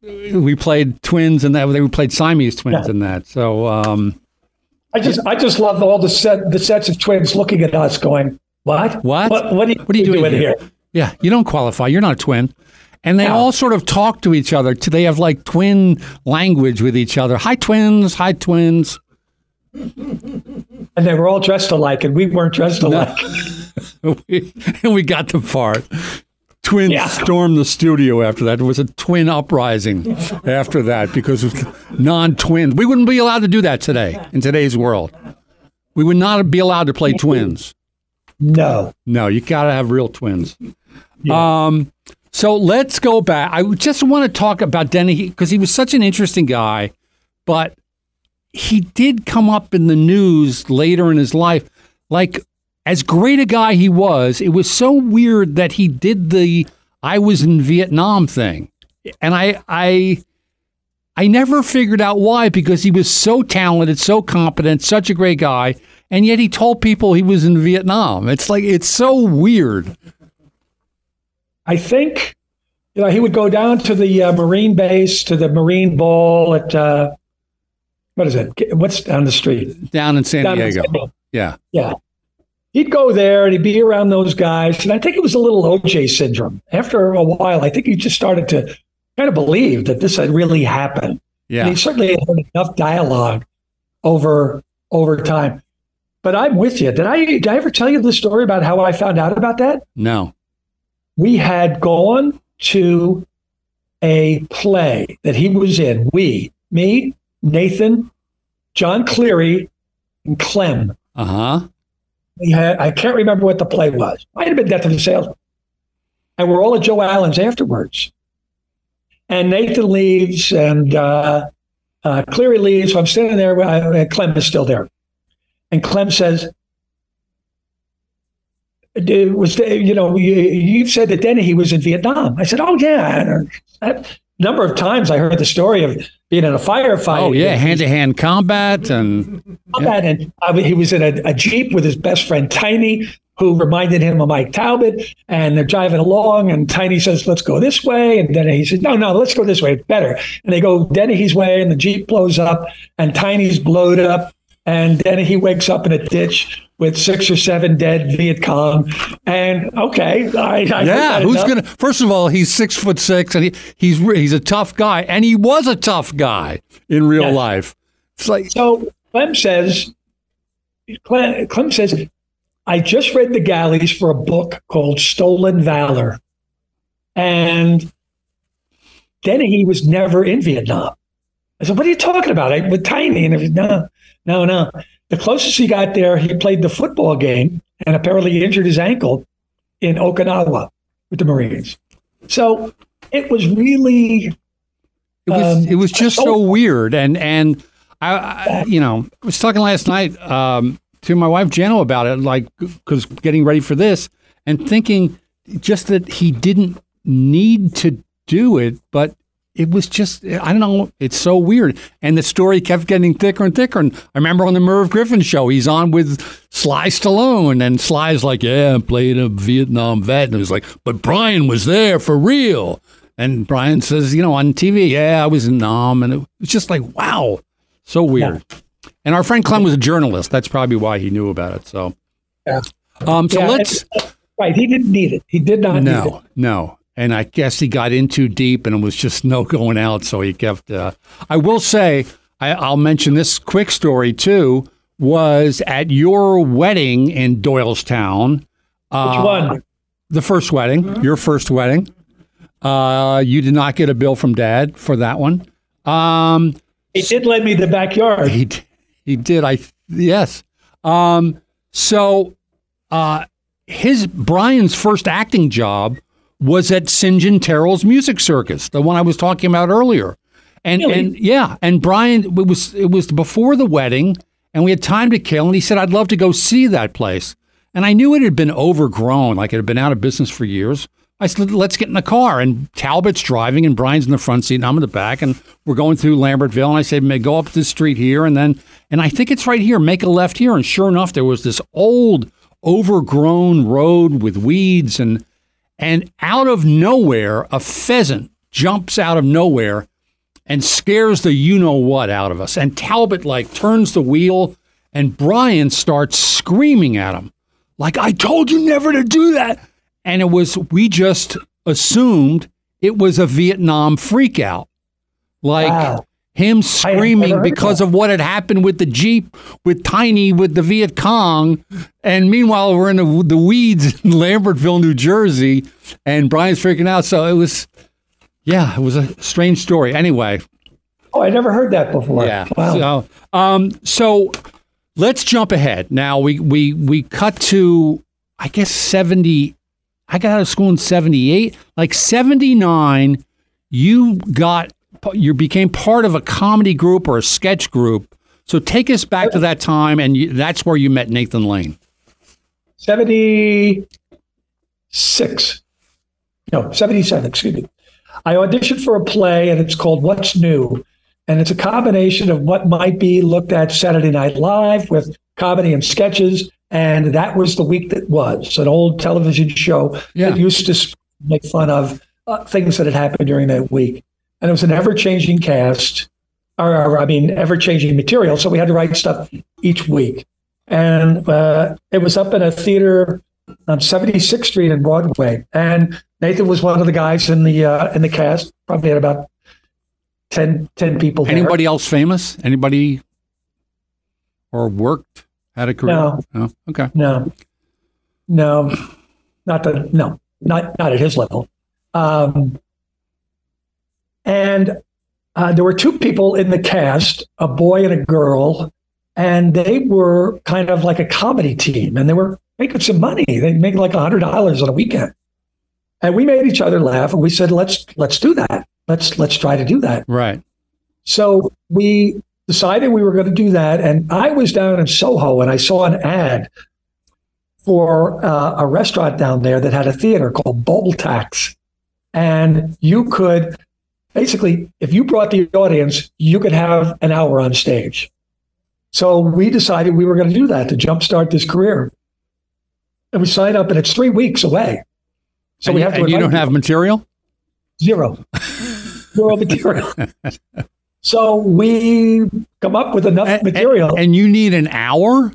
We played twins, and that they played Siamese twins Yeah. in that. So um, I just I just love all the set the sets of twins looking at us, going, "What? What? What, what, are, you, What are you doing here?" here? Yeah, you don't qualify. You're not a twin. And they No. all sort of talk to each other. They have like twin language with each other. Hi, twins. Hi, twins. And they were all dressed alike, and we weren't dressed alike. We- and we got the part. Twins Yeah. stormed the studio after that. It was a twin uprising after that because of non-twins. We wouldn't be allowed to do that today in today's world. We would not be allowed to play twins. No, No, you got to have real twins. Um, so let's go back. I just want to talk about Denny because he was such an interesting guy, but he did come up in the news later in his life. Like, as great a guy he was, it was so weird that he did the I was in Vietnam thing. And I, I, I never figured out why because he was so talented, so competent, such a great guy, and yet he told people he was in Vietnam. It's like it's so weird. I think you know he would go down to the uh, Marine base to the Marine Ball at uh, what is it? What's down the street? Down in San Down in Diego. San Diego. Yeah. Yeah. He'd go there and he'd be around those guys. And I think it was a little OJ syndrome. After a while, I think he just started to kind of believe that this had really happened. And Yeah. he certainly had enough dialogue over over time. But I'm with you. Did I did I ever tell you the story about how I found out about that? No. We had gone to a play that he was in. We, me, Nathan, John Cleary, and Clem. Uh huh. We had I can't remember what the play was. Might have been Death of the Salesman. And we're all at Joe Allen's afterwards. And Nathan leaves and uh, uh, Cleary leaves. So I'm standing there. Uh, Clem is still there. And Clem says, "It was you know you, you said that Denny he was in Vietnam. I said, oh yeah. A number of times I heard the story of being in a firefight. Oh yeah, hand to hand combat and combat, and uh, he was in a, a jeep with his best friend Tiny, who reminded him of Mike Talbott. And they're driving along, and Tiny says, "Let's go this way," and then he says, "No, no, let's go this way. Better." And they go Dennehy's way, and the jeep blows up, and Tiny's blowed up, and then he wakes up in a ditch with six or seven dead Viet Cong. And okay, I, I yeah. Who's enough. gonna? First of all, he's six foot six, and he, he's he's a tough guy, and he was a tough guy in real Yes. life. It's like So Clem says, Clem, Clem says, I just read the galleys for a book called Stolen Valor. And then he was never in Vietnam. I said, What are you talking about? I, with Tiny and everything. No, no, no. The closest he got there, he played the football game and apparently injured his ankle in Okinawa with the Marines. So it was really it was Um, it was just so so- weird, and and I, I you know I was talking last night um, to my wife Jano about it, like because getting ready for this and thinking just that he didn't need to do it, but it was just I don't know. It's so weird, and the story kept getting thicker and thicker. And I remember on the Merv Griffin show, he's on with Sly Stallone, and Sly's like, "Yeah, I played a Vietnam vet," and he's like, "But Brian was there for real." And Brian says, "You know, on TV, yeah, I was in Nam," and it was just like, "Wow, so weird." And our friend Clem was a journalist. That's probably why he knew about it. So, Yeah. um, so Yeah, let's. right. He didn't need it. He did not need it. No, no. And I guess he got in too deep and it was just no going out. So he kept. Uh, I will say, I, I'll mention this quick story too, was at your wedding in Doylestown. Which Uh, one? The first wedding, your first wedding. Uh, you did not get a bill from Dad for that one. Um, He did lend me the backyard. he he did. I yes. Um, so uh, his Brian's first acting job was at St. John Terrell's Music Circus, the one I was talking about earlier. And Really? and yeah, and Brian it was it was before the wedding, and we had time to kill, and he said I'd love to go see that place. And I knew it had been overgrown, like it had been out of business for years. I said, let's get in the car. And Talbott's driving, and Brian's in the front seat, and I'm in the back, and we're going through Lambertville. And I said, "May go up this street here, and then, and I think it's right here. Make a left here." And sure enough, there was this old, overgrown road with weeds, and and out of nowhere, a pheasant jumps out of nowhere and scares the you know what out of us. And Talbott like turns the wheel, and Brian starts screaming at him, like, I told you never to do that. And it was, we just assumed it was a Vietnam freakout. Like Wow. Him screaming because of what had happened with the Jeep, with Tiny, with the Viet Cong. And meanwhile, we're in the, the weeds in Lambertville, New Jersey, and Brian's freaking out. So it was, yeah, it was a strange story. Anyway, Oh, I never heard that before. yeah. Wow. So, um, so let's jump ahead. Now we we we cut to I guess seventy. I got out of school in seventy eight. Like seventy nine, you got you became part of a comedy group or a sketch group. So take us back to that time, and you, that's where you met Nathan Lane. 76. No, 77, excuse me. I auditioned for a play and it's called What's New? And it's a combination of what might be looked at Saturday Night Live with comedy and sketches. And that was the week that was an old television show Yeah. that used to make fun of uh, things that had happened during that week. And it was an ever changing cast, or, or, I mean, ever changing material. So we had to write stuff each week. And uh, it was up in a theater on 76th Street in Broadway. And Nathan was one of the guys in the uh, in the cast. Probably had about 10, 10 people there. Anybody else famous? Anybody or worked had a career? No. Oh, okay. No, no, not the no, not not at his level. Um, and uh, there were two people in the cast, a boy and a girl, and they were kind of like a comedy team, and they were making some money. They make like a hundred dollars on a weekend, and we made each other laugh, and we said, "Let's let's do that. Let's let's try to do that." Right. So we decided we were going to do that. And I was down in Soho and I saw an ad for uh, a restaurant down there that had a theater called Bowl Tax. And you could basically, if you brought the audience, you could have an hour on stage. So we decided we were going to do that to jumpstart this career. And we signed up, and it's three weeks away. So and we have to and you don't have material? Zero. Zero material. so we come up with enough And- material. And, you need an hour?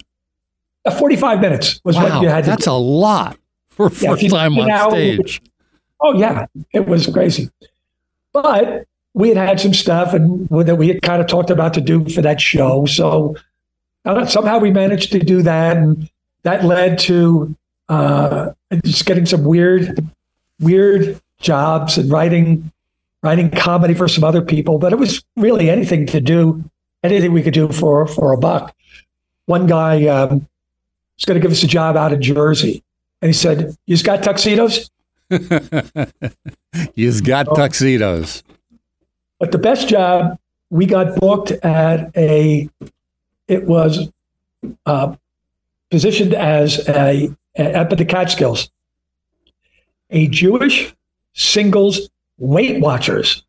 Uh, 45 minutes was Wow, what you had to that's do. a lot for Yeah, first time on hour, stage. Oh, yeah. It was crazy. But we had had some stuff and that we had kind of talked about to do for that show. So uh, somehow we managed to do that. And that led to uh, just getting some weird, weird jobs and writing writing comedy for some other people, but it was really anything to do, anything we could do for for a buck. One guy um, was going to give us a job out in Jersey, and he said, "You've got tuxedos?" You've got tuxedos. But the best job we got booked at a, it was uh, positioned as a, up at the Catskills, a Jewish singles Weight Watchers.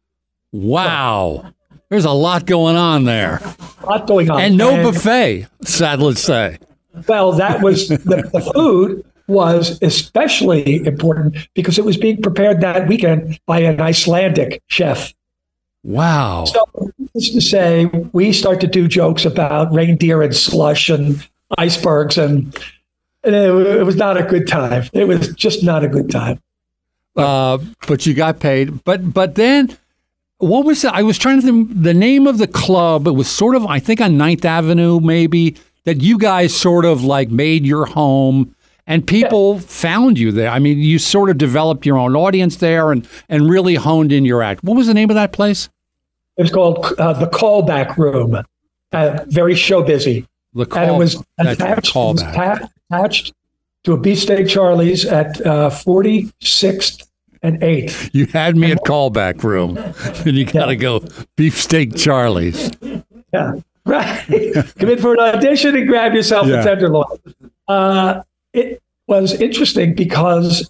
Wow. There's a lot going on there. A lot going on, And no buffet, sad let's say. Well, that was the, the food was especially important because it was being prepared that weekend by an Icelandic chef. Wow. So, needless to say, we start to do jokes about reindeer and slush and icebergs, and, and it, it was not a good time. It was just not a good time. Uh, but you got paid. But but then what was? I was trying to think the name of the club. It was sort of I think on Ninth Avenue maybe that you guys sort of like made your home and people found you there. I mean, you sort of developed your own audience there and and really honed in your act. What was the name of that place? It was called uh, the Callback Room. Uh, very show busy. The call, and it was attached, callback. attached to a beefsteak Charlie's at uh, 46th and 8th. You had me at callback room, and you got to go beefsteak Charlie's. Yeah, right. Come in for an audition and grab yourself Yeah. a tenderloin. Uh, it was interesting because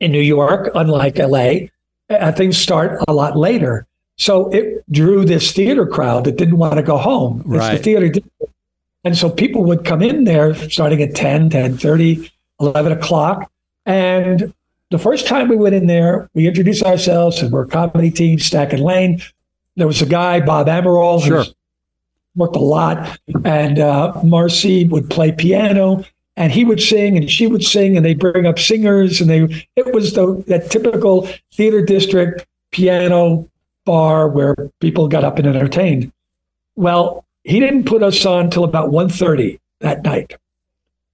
in New York, unlike LA, uh, things start a lot later. So it drew this theater crowd that didn't want to go home. It's Right. the theater. And so people would come in there starting at 10, 10 30, 11 o'clock. And the first time we went in there, we introduced ourselves and we're a comedy team, Stack and Lane. There was a guy, Bob Emerald, Sure. who's worked a lot. And uh, Marcy would play piano and he would sing and she would sing and they bring up singers and they it was the that typical theater district piano bar where people got up and entertained. Well, he didn't put us on till about 1.30 that night.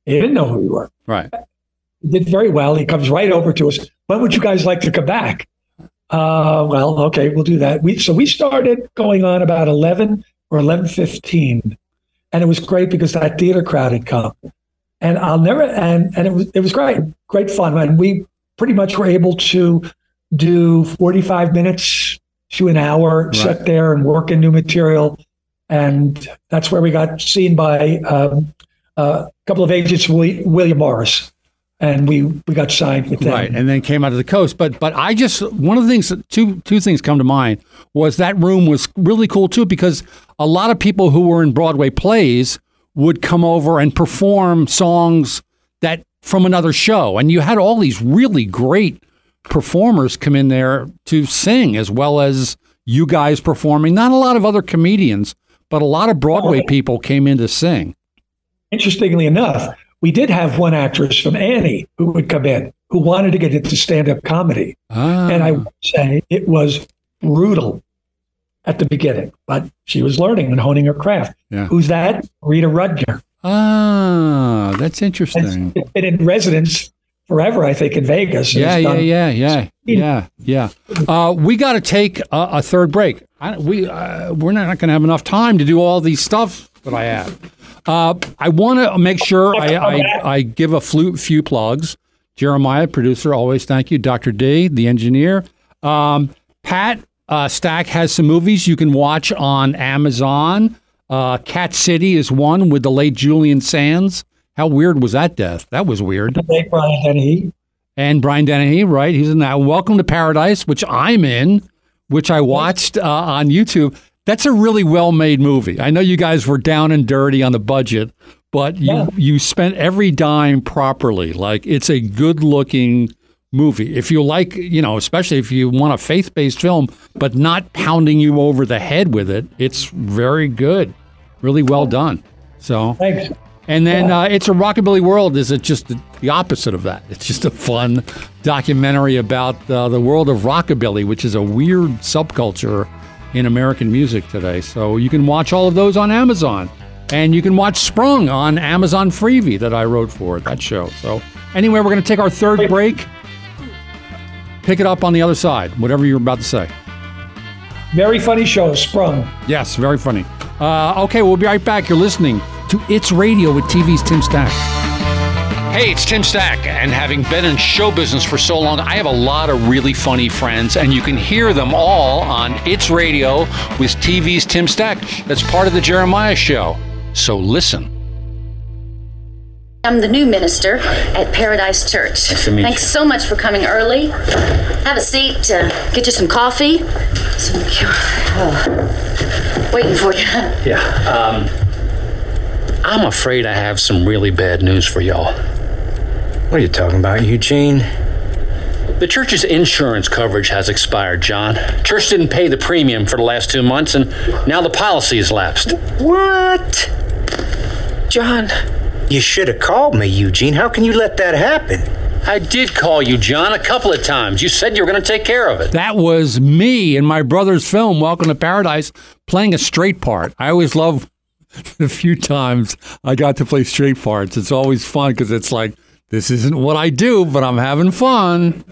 He didn't know who we were. Right. He did very well. He comes right over to us. When would you guys like to come back? Uh, well, okay, we'll do that. We so we started going on about eleven or eleven fifteen, and it was great because that theater crowd had come, and I'll never and and it was it was great, great fun, and we pretty much were able to do forty five minutes to an hour, sit there and work in new material, and that's where we got seen by um, uh, a couple of agents, William, William Morris, and we we got signed with them. Right, and then came out of the coast. But but I just one of the things two two things come to mind was that room was really cool too because a lot of people who were in Broadway plays would come over and perform songs that from another show, and you had all these really great performers come in there to sing as well as you guys performing. Not a lot of other comedians, but a lot of Broadway people came in to sing. Interestingly enough, we did have one actress from Annie who would come in who wanted to get into stand up comedy. Ah, And I would say it was brutal at the beginning, but she was learning and honing her craft. Yeah. Who's that? Rita Rudner. ah, that's interesting. It's been in residence forever, I think, in Vegas. Yeah, yeah, yeah, yeah, yeah, yeah. Uh, we got to take a, a third break. I, we uh, we're not going to have enough time to do all these stuff that I have. Uh, I want to make sure I, I, I give a flu, few plugs. Jeremiah, producer, always thank you. Dr. D, the engineer. Um, Pat uh, Stack has some movies you can watch on Amazon. Uh, Cat City is one with the late Julian Sands. How weird was that death? That was weird Late Brian Dennehy. and Brian Dennehy, right? He's in that. Welcome to Paradise, which I'm in, which I watched uh, on YouTube. That's a really well made movie. I know you guys were down and dirty on the budget, but you Yeah. you spent every dime properly. Like it's a good looking movie. If you like, you know, especially if you want a faith based film, but not pounding you over the head with it, it's very good, really well done. So Thanks. and then uh, It's a Rockabilly World is it just the, the opposite of that. It's just a fun documentary about uh, the world of rockabilly, which is a weird subculture in American music today. So you can watch all of those on Amazon. And you can watch Sprung on Amazon Freevee that I wrote for that show. So anyway, we're going to take our third break. Pick it up on the other side, whatever you're about to say. Very funny show, Sprung. Yes, very funny. Uh, okay, we'll be right back. You're listening to It's Radio with TV's Tim Stack. Hey, it's Tim Stack, and having been in show business for so long, I have a lot of really funny friends, and you can hear them all on It's Radio with TV's Tim Stack. That's part of the Jeremiah Show. So listen. I'm the new minister at Paradise Church. to meet Thanks you. so much for coming early. Have a seat. Uh, get you some coffee. Some, cure. oh, waiting for you. Yeah. Um, I'm afraid I have some really bad news for y'all. What are you talking about, Eugene? The church's insurance coverage has expired, John. Church didn't pay the premium for the last two months, and now the policy has lapsed. What? John, you should have called me, Eugene. How can you let that happen? I did call you, John, a couple of times. You said you were going to take care of it. That was me in my brother's film, Welcome to Paradise, playing a straight part. I always love the few times I got to play straight parts. It's always fun because it's like this isn't what I do, but I'm having fun.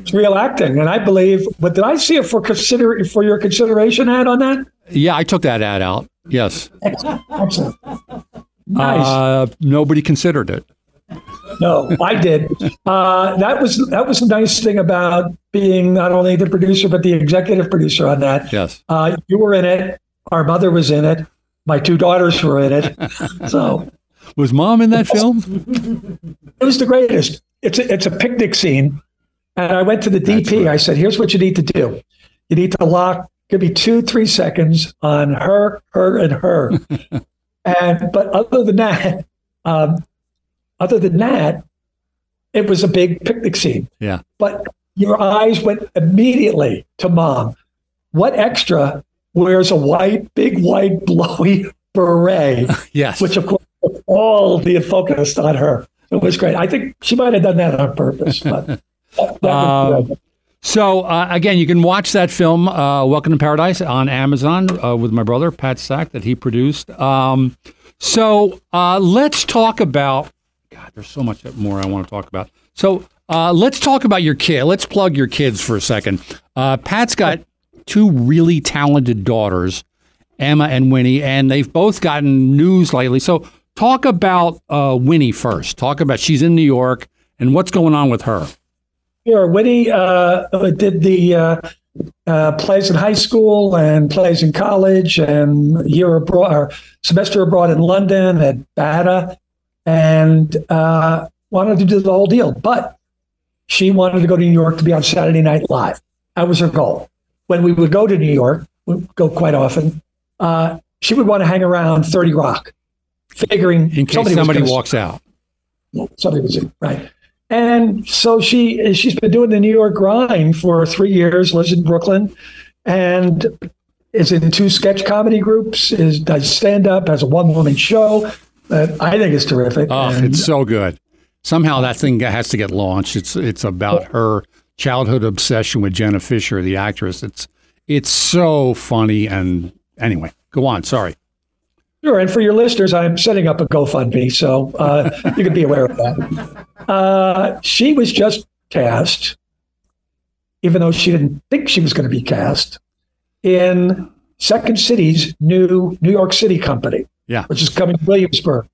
It's real acting, and I believe. But did I see it for consider for your consideration ad on that? Yeah, I took that ad out. Yes. Excellent. Excellent. Nice. Uh, nobody considered it. No, I did. Uh, that was that was the nice thing about being not only the producer but the executive producer on that. Yes. Uh, you were in it. Our mother was in it. My two daughters were in it. So Was mom in that film? it was the greatest. It's a, it's a picnic scene, and I went to the DP. I said, "Here's what you need to do. You need to lock. Give me two, three seconds on her, her, and her." and but other than that, um, other than that, it was a big picnic scene. Yeah. But your eyes went immediately to mom. What extra wears a white, big white, blowy beret? Yes. which of course all the focused on her. It was great. I think she might have done that on purpose, but that, that Um. So uh, again, you can watch that film, uh, "Welcome to Paradise," on Amazon uh, with my brother Pat Stack that he produced. Um, so uh, let's talk about. God, there's so much more I want to talk about. So uh, let's talk about your kid. Let's plug your kids for a second. Uh, Pat's got two really talented daughters, Emma and Winnie, and they've both gotten news lately. So talk about Winnie first. Talk about she's in New York and what's going on with her. Sure. Winnie uh, did the uh, uh, plays in high school and plays in college and year abroad or semester abroad in London at BADA and uh, wanted to do the whole deal. But she wanted to go to New York to be on Saturday Night Live. That was her goal. When we would go to New York, we would go quite often, uh, she would want to hang around 30 Rock, figuring In case somebody somebody walks out. somebody was in, right. And so she she's been doing the New York grind for three years, lives in Brooklyn, and is in two sketch comedy groups, is does stand up, has a one woman show that I think is terrific. Oh, And it's so good. Somehow that thing has to get launched. It's it's about her childhood obsession with Jenna Fisher, the actress. It's it's so funny and anyway, go on. Sorry. Sure. And for your listeners, I'm setting up a GoFundMe, so uh, you can be aware of that. Uh, she was just cast, even though she didn't think she was going to be cast, in Second City's new New York City company, Yeah. which is coming to Williamsburg.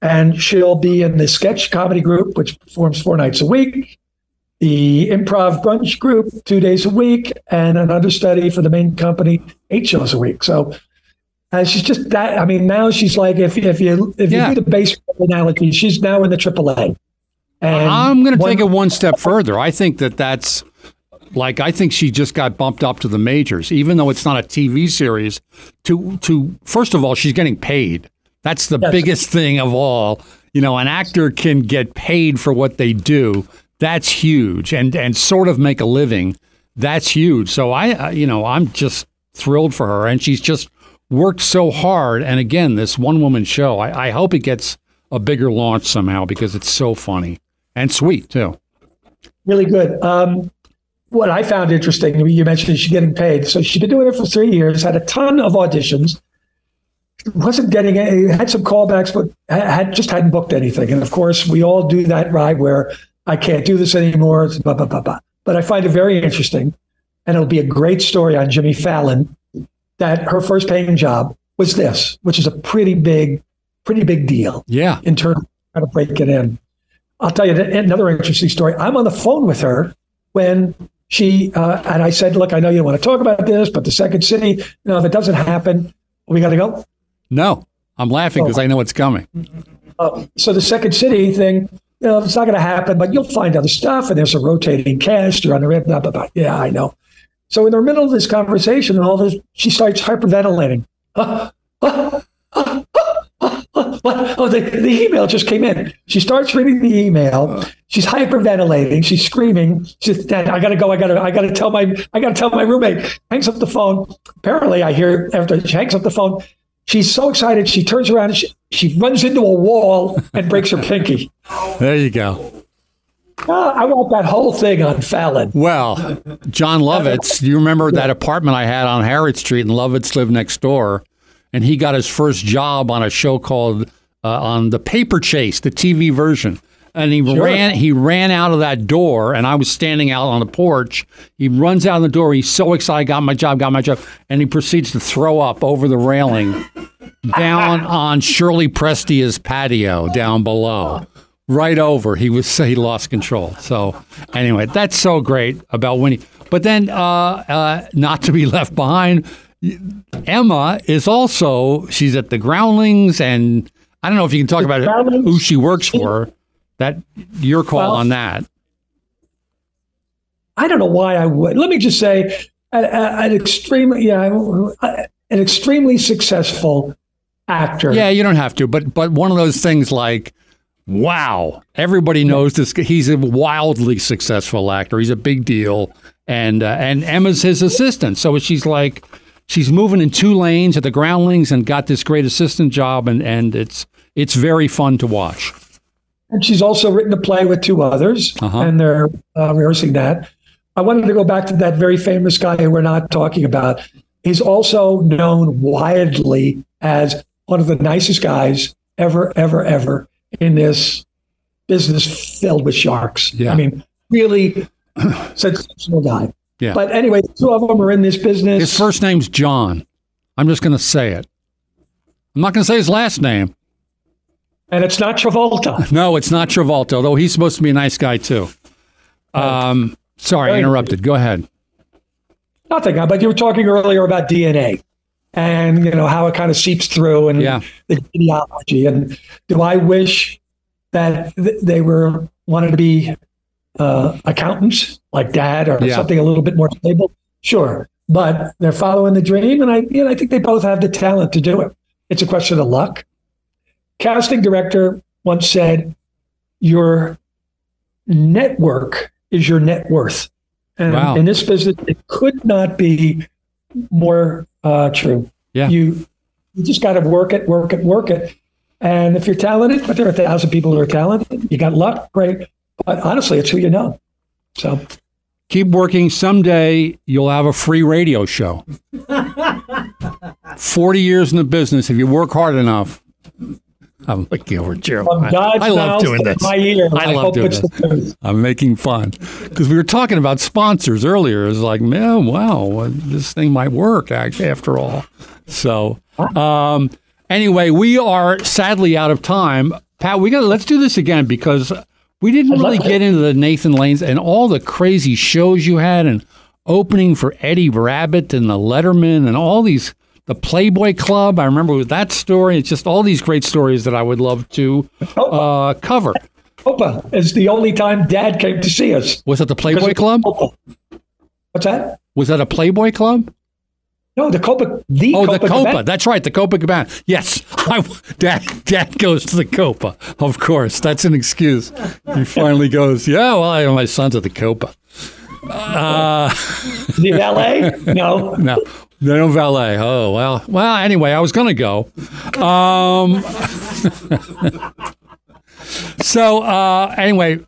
And she'll be in the sketch comedy group, which performs four nights a week, the improv brunch group, two days a week, and an understudy for the main company, eight shows a week. So uh, she's just that. I mean, now she's like, if if you if Yeah. you do the baseball analogy, she's now in the AAA. And I'm going to take it one step further. I think that that's like I think she just got bumped up to the majors, even though it's not a TV series. To to first of all, she's getting paid. That's the Yes. biggest thing of all. You know, an actor can get paid for what they do. That's huge, and and sort of make a living. That's huge. So I, you know, I'm just thrilled for her, and she's just worked so hard. And again, this one woman show. I, I hope it gets a bigger launch somehow because it's so funny and sweet too. really good. Um, what I found interesting, you mentioned she's getting paid. So she's been doing it for three years, had a ton of auditions, wasn't getting any, had some callbacks, but had just hadn't booked anything. And of course, we all do that ride where I can't do this anymore. Blah, blah, blah, blah. But I find it very interesting, and it'll be a great story on Jimmy Fallon that her first paying job was this, which is a pretty big, pretty big deal Yeah. in terms of how to break it in. I'll tell you another interesting story. I'm on the phone with her when she uh, and I said, "Look, I know you don't want to talk about this, but the second city, you know, if it doesn't happen, we got to go." No, I'm laughing because I know it's coming. Uh, so the second city thing, you know, it's not going to happen, but you'll find other stuff, and there's a rotating cast. You're on the red, blah blah blah. Yeah, I know. So in the middle of this conversation and all this, she starts hyperventilating. Oh, the, the email just came in. She starts reading the email. She's hyperventilating. She's screaming. She's, I gotta go. I gotta. I gotta tell my. I gotta tell my roommate. Hangs up the phone. Apparently, I hear after she hangs up the phone, she's so excited. She turns around she, she runs into a wall and breaks her pinky. There you go. Ah, I want that whole thing on Fallon. Well, Jon Lovitz, do you remember that apartment I had on Harriet Street and Lovitz lived next door? And he got his first job on a show called uh, on the Paper Chase, the TV version. and he Sure. ran he ran out of that door and I was standing out on the porch. He runs out of the door. He's so excited, got my job, got my job, and he proceeds to throw up over the railing down on Shirley Prestia's patio down below. Right over. He was he lost control. So anyway, that's so great about Winnie. But then uh, uh, not to be left behind, Emma is also she's at the Groundlings and I don't know if you can talk about it, who she works for. That your call Well- on that. I don't know why I would. Let me just say, an, an extremely, yeah, an extremely successful actor. Yeah, you don't have to, but but one of those things like, wow, everybody knows this. He's a wildly successful actor. He's a big deal, and uh, and Emma's his assistant. So she's like, she's moving in two lanes at the Groundlings and got this great assistant job, and and it's it's very fun to watch. And she's also written a play with two others, Uh-huh. and they're uh, rehearsing that. I wanted to go back to that very famous guy who we're not talking about. He's also known widely as one of the nicest guys ever, ever, ever in this business filled with sharks. Yeah. I mean, really sensational guy. Yeah. But anyway, two of them are in this business. His first name's John. I'm just going to say it. I'm not going to say his last name. and it's not Travolta. No, it's not Travolta, although he's supposed to be a nice guy too. Um, sorry, I interrupted. Go ahead. Nothing. But you were talking earlier about DNA and you know how it kind of seeps through and Yeah. the genealogy. And do I wish that th- they were wanted to be uh, accountants like dad or Yeah. something a little bit more stable? Sure, but they're following the dream, and I you know, I think they both have the talent to do it. It's a question of luck. Casting director once said, "Your network is your net worth." And Wow. in this business, it could not be more uh, true. Yeah. You you just got to work it, work it, work it. And if you're talented, but there are a thousand people who are talented, you got luck, great. But honestly, it's who you know. So Keep working. Someday you'll have a free radio show. 40 years in the business. If you work hard enough, I'm looking over Jeremiah. I love doing this. my ear, I, I love doing this. I'm making fun because we were talking about sponsors earlier. It's like, man, wow, well, this thing might work actually after all. So, um, anyway, we are sadly out of time. Pat, we got to let's do this again because we didn't really get into the Nathan Lanes and all the crazy shows you had and opening for Eddie Rabbitt and the Letterman and all these. The Playboy Club. I remember that story. It's just all these great stories that I would love to uh, cover. Opa is the only time Dad came to see us. Was it the Playboy Club? Copa. What's that? Was that a Playboy Club? No, the Copa. The Oh, Copa. the Copa. Cabana. That's right, the Copacabana. Yes, I, Dad. Dad goes to the Copa. Of course, that's an excuse. He finally goes. Yeah, well, I, my son's at the Copa. The valet? No. No, they don't valet. Oh well. Well, anyway, I was gonna go. Um. so uh, anyway,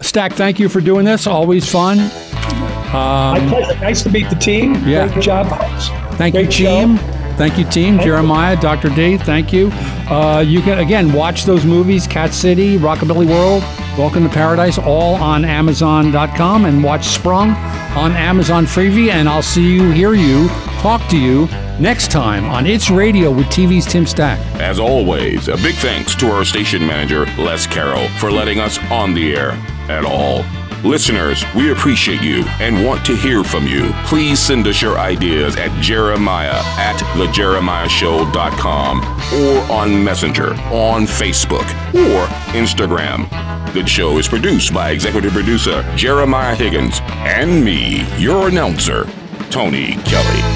Stack, thank you for doing this. Always fun. My pleasure. Nice to meet the team. Yeah. Great job. Thank Great you, show. Team. Thank you, team. Jeremiah, Dr. D, thank you. Uh, you can, again, watch those movies Cat City, Rockabilly World, Welcome to Paradise, all on Amazon.com, and watch Sprung on Amazon Freevee. And I'll see you, hear you, talk to you next time on It's Radio with TV's Tim Stack. As always, a big thanks to our station manager, Les Carroll, for letting us on the air at all. Listeners, we appreciate you and want to hear from you. Please send us your ideas at jeremiah at thejeremiahshow.com or on Messenger, on Facebook, or Instagram. The show is produced by executive producer Jeremiah Higgins and me, your announcer, Tony Kelly.